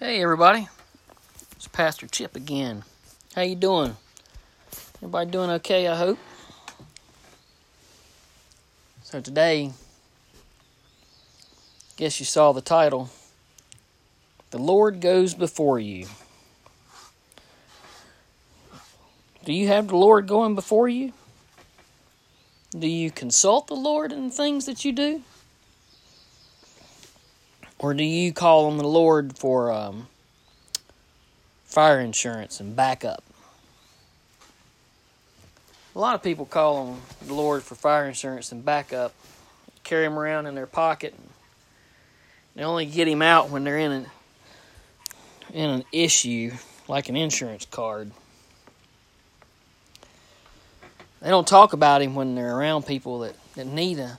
Hey everybody, it's Pastor Chip again. How you doing? Everybody doing okay? I hope. So today, guess you saw the title. The Lord goes before you. Do you have the Lord going before you? Do you consult the Lord in things that you do? Or do you call on the Lord for um, fire insurance and backup? A lot of people call on the Lord for fire insurance and backup, carry him around in their pocket. They only get him out when they're in an, in an issue, like an insurance card. They don't talk about him when they're around people that, that need a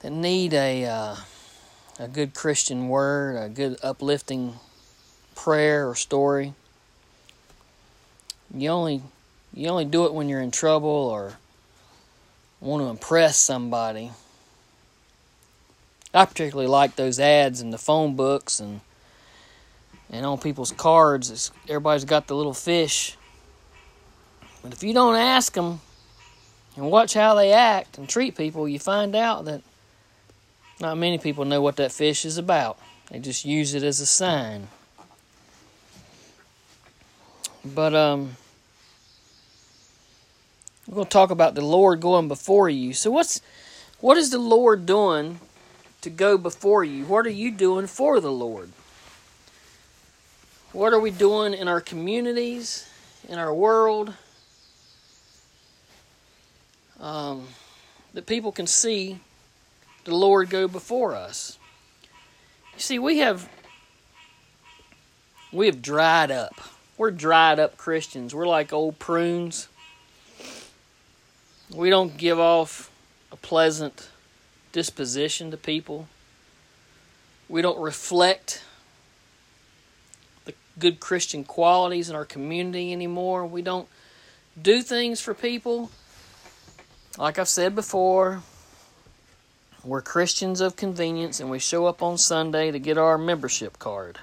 that need a uh, a good Christian word, a good uplifting prayer or story. You only you only do it when you're in trouble or want to impress somebody. I particularly like those ads in the phone books and and on people's cards. Everybody's got the little fish. But if you don't ask them and watch how they act and treat people, you find out that not many people know what that fish is about. They just use it as a sign. But um we're going to talk about the Lord going before you. So what's what is the Lord doing to go before you? What are you doing for the Lord? What are we doing in our communities, in our world? Um, that people can see the Lord go before us. You see, we have we have dried up. We're dried up Christians. We're like old prunes. We don't give off a pleasant disposition to people. We don't reflect the good Christian qualities in our community anymore. We don't do things for people. Like I've said before, we're Christians of convenience and we show up on Sunday to get our membership card.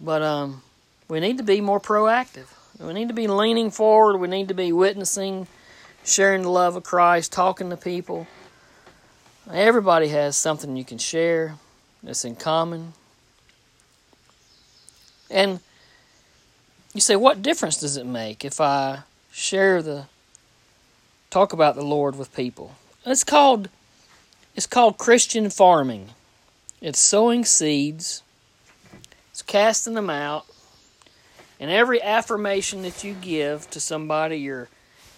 But um, we need to be more proactive. We need to be leaning forward. We need to be witnessing, sharing the love of Christ, talking to people. Everybody has something you can share that's in common. And you say, what difference does it make if I share the talk about the Lord with people. It's called it's called Christian farming. It's sowing seeds, it's casting them out, and every affirmation that you give to somebody, you're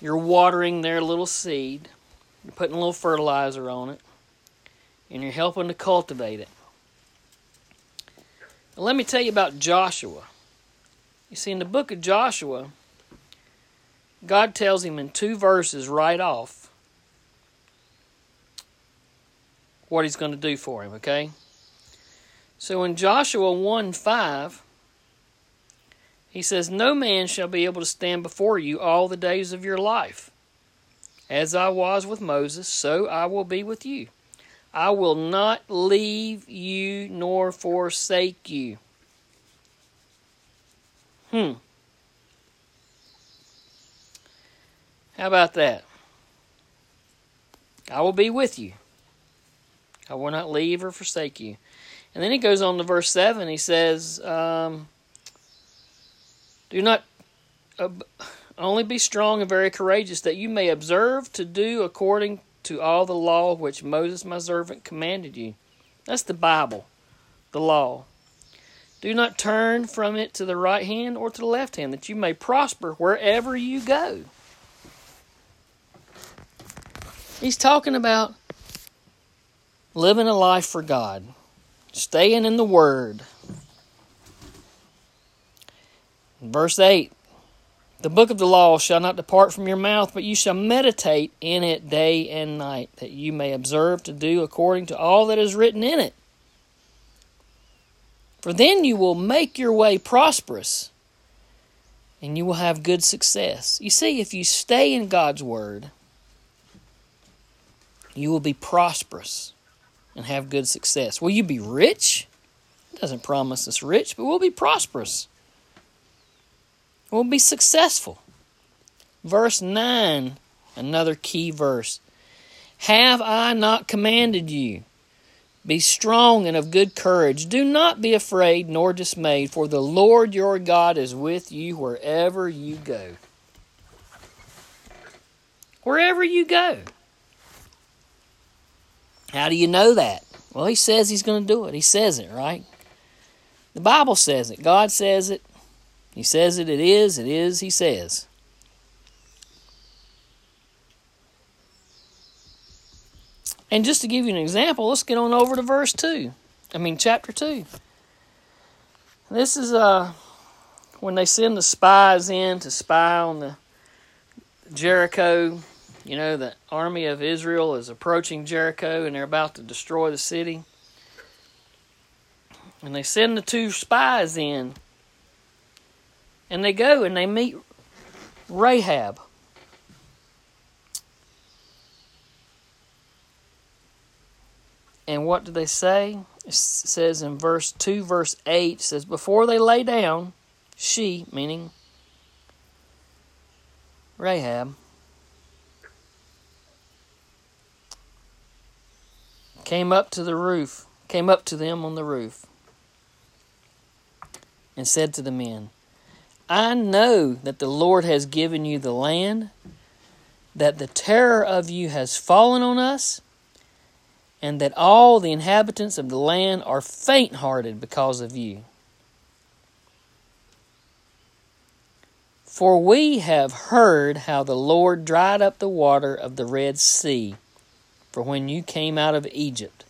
you're watering their little seed, you're putting a little fertilizer on it, and you're helping to cultivate it. Let me tell you about Joshua. You see, in the book of Joshua, God tells him in two verses right off what he's going to do for him, okay? So in Joshua 1 5, he says, No man shall be able to stand before you all the days of your life. As I was with Moses, so I will be with you. I will not leave you nor forsake you. Hmm. How about that? I will be with you. I will not leave or forsake you. And then he goes on to verse 7. He says, um, Do not only be strong and very courageous, that you may observe to do according to all the law which Moses my servant commanded you. That's the Bible, the law. Do not turn from it to the right hand or to the left hand, that you may prosper wherever you go. He's talking about living a life for God, staying in the Word. Verse 8 The book of the law shall not depart from your mouth, but you shall meditate in it day and night, that you may observe to do according to all that is written in it. For then you will make your way prosperous and you will have good success. You see, if you stay in God's Word, you will be prosperous. and have good success. Will you be rich? It doesn't promise us rich, but we'll be prosperous. We'll be successful. Verse 9, another key verse. Have I not commanded you? Be strong and of good courage. Do not be afraid nor dismayed, for the Lord your God is with you wherever you go. Wherever you go. How do you know that? Well, he says he's going to do it. He says it, right? The Bible says it. God says it. He says it, it is, it is, he says. And just to give you an example, let's get on over to verse 2. I mean, chapter 2. This is uh, when they send the spies in to spy on the Jericho you know, the army of Israel is approaching Jericho and they're about to destroy the city. And they send the two spies in. And they go and they meet Rahab. And what do they say? It says in verse 2, verse 8, says, Before they lay down, she, meaning Rahab, came up to the roof, came up to them on the roof, and said to the men, I know that the Lord has given you the land, that the terror of you has fallen on us, and that all the inhabitants of the land are faint hearted because of you. For we have heard how the Lord dried up the water of the Red Sea for when you came out of Egypt,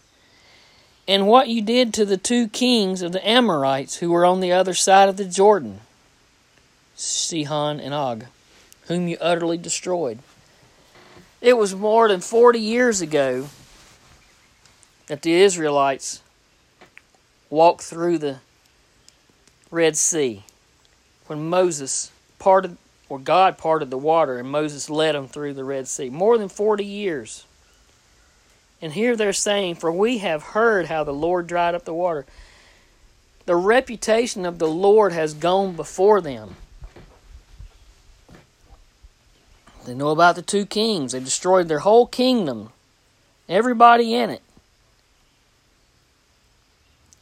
and what you did to the two kings of the Amorites who were on the other side of the Jordan, Sihon and Og, whom you utterly destroyed. It was more than 40 years ago that the Israelites walked through the Red Sea when Moses parted, or God parted the water, and Moses led them through the Red Sea. More than 40 years. And here they're saying, For we have heard how the Lord dried up the water. The reputation of the Lord has gone before them. They know about the two kings. They destroyed their whole kingdom, everybody in it.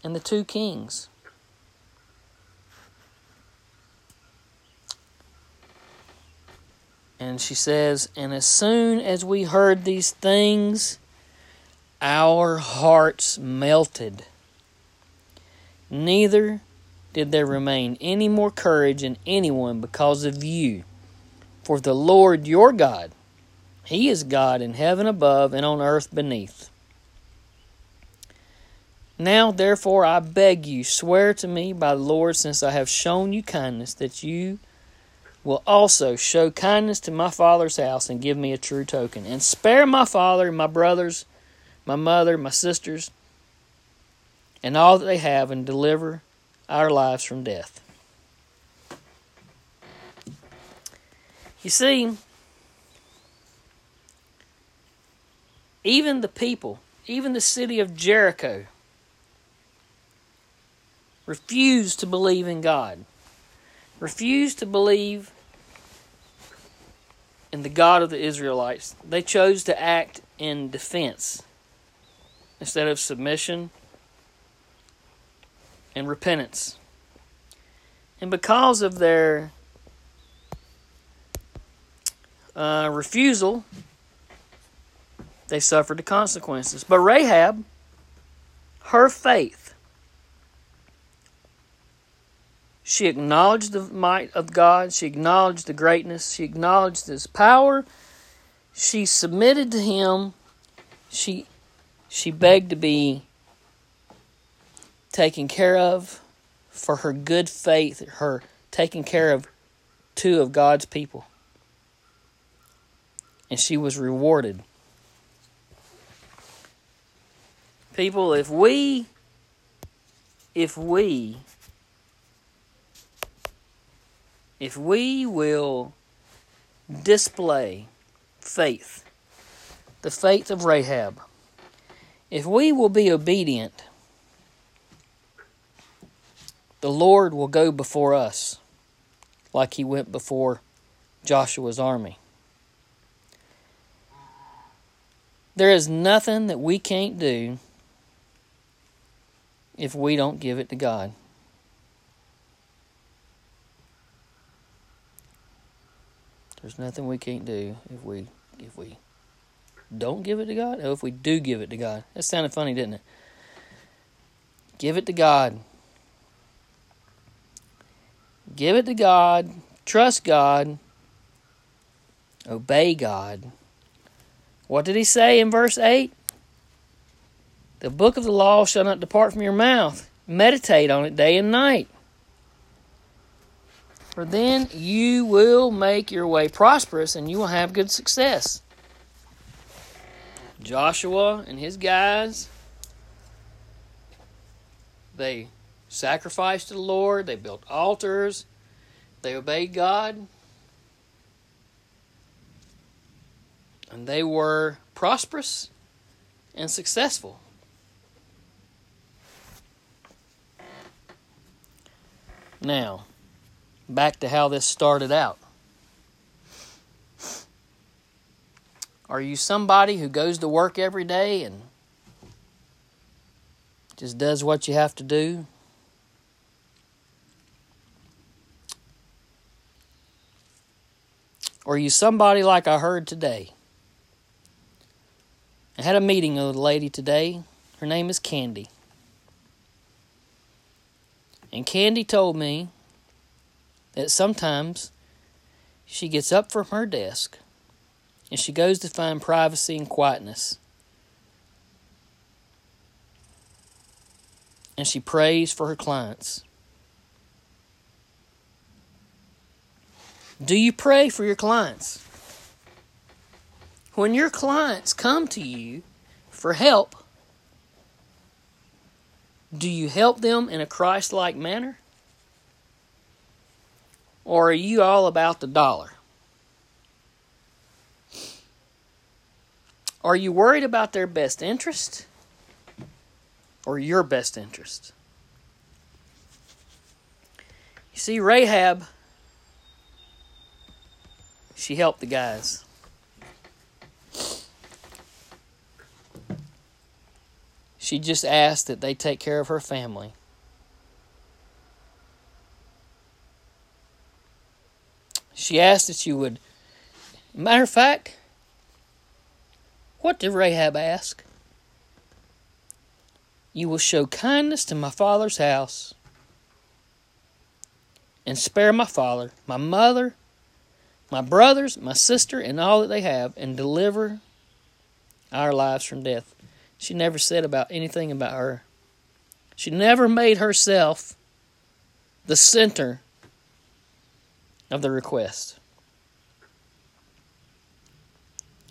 And the two kings. And she says, And as soon as we heard these things, our hearts melted. Neither did there remain any more courage in anyone because of you. For the Lord your God, He is God in heaven above and on earth beneath. Now, therefore, I beg you, swear to me by the Lord, since I have shown you kindness, that you will also show kindness to my father's house and give me a true token, and spare my father and my brothers my mother, my sisters, and all that they have, and deliver our lives from death. You see, even the people, even the city of Jericho, refused to believe in God, refused to believe in the God of the Israelites. They chose to act in defense instead of submission and repentance. And because of their uh, refusal, they suffered the consequences. But Rahab, her faith, she acknowledged the might of God, she acknowledged the greatness, she acknowledged his power, she submitted to him, she she begged to be taken care of for her good faith, her taking care of two of God's people. And she was rewarded. People, if we if we if we will display faith, the faith of Rahab, If we will be obedient, the Lord will go before us like he went before Joshua's army. There is nothing that we can't do if we don't give it to God. There's nothing we can't do if we if we don't give it to God, or if we do give it to God. That sounded funny, didn't it? Give it to God. Give it to God. Trust God. Obey God. What did he say in verse 8? The book of the law shall not depart from your mouth. Meditate on it day and night. For then you will make your way prosperous and you will have good success. Joshua and his guys, they sacrificed to the Lord, they built altars, they obeyed God, and they were prosperous and successful. Now, back to how this started out. Are you somebody who goes to work every day and just does what you have to do? Or are you somebody like I heard today? I had a meeting with a lady today. Her name is Candy. And Candy told me that sometimes she gets up from her desk and she goes to find privacy and quietness. And she prays for her clients. Do you pray for your clients? When your clients come to you for help, do you help them in a Christ like manner? Or are you all about the dollar? Are you worried about their best interest or your best interest? You see, Rahab, she helped the guys. She just asked that they take care of her family. She asked that you would. Matter of fact, what did Rahab ask? You will show kindness to my father's house and spare my father, my mother, my brothers, my sister, and all that they have, and deliver our lives from death. She never said about anything about her. She never made herself the center of the request.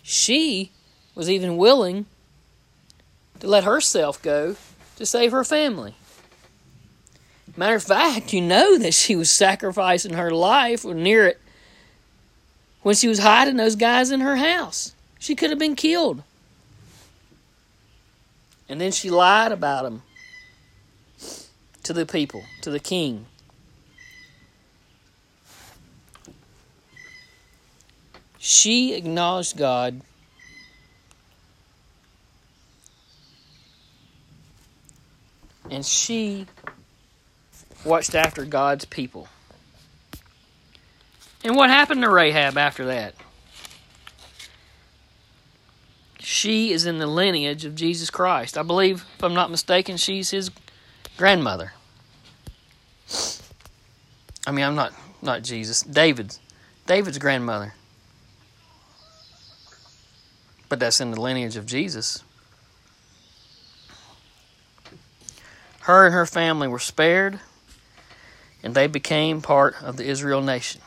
She was even willing to let herself go to save her family. Matter of fact, you know that she was sacrificing her life or near it when she was hiding those guys in her house. She could have been killed. And then she lied about them to the people, to the king. She acknowledged God. And she watched after God's people. And what happened to Rahab after that? she is in the lineage of Jesus Christ. I believe, if I'm not mistaken, she's his grandmother. I mean, I'm not not Jesus, David's David's grandmother. But that's in the lineage of Jesus. Her and her family were spared, and they became part of the Israel nation.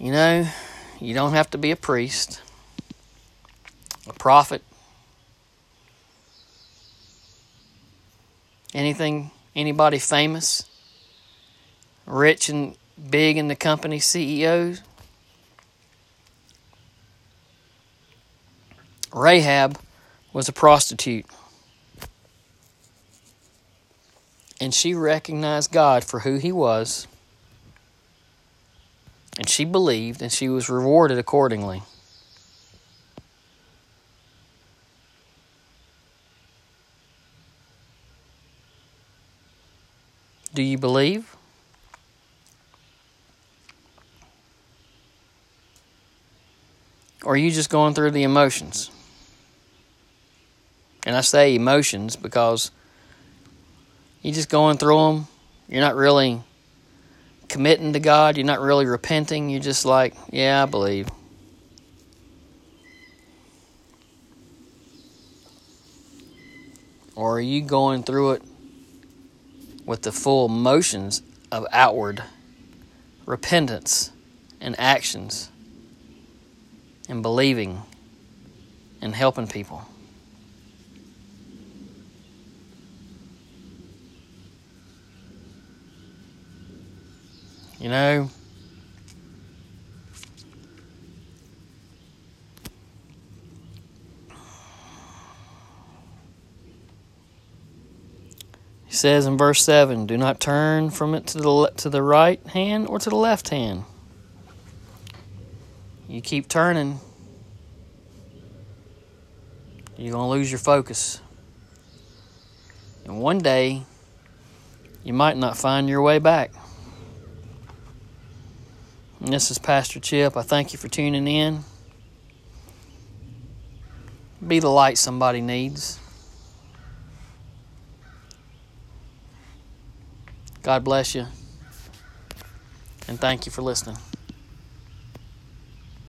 You know, you don't have to be a priest, a prophet, anything, anybody famous, rich and big in the company CEOs. Rahab was a prostitute. And she recognized God for who He was. And she believed, and she was rewarded accordingly. Do you believe? Or are you just going through the emotions? And I say emotions because you're just going through them. You're not really committing to God. You're not really repenting. You're just like, yeah, I believe. Or are you going through it with the full motions of outward repentance and actions and believing and helping people? You know, he says in verse 7 do not turn from it to the, to the right hand or to the left hand. You keep turning, you're going to lose your focus. And one day, you might not find your way back. This is Pastor Chip. I thank you for tuning in. Be the light somebody needs. God bless you. And thank you for listening.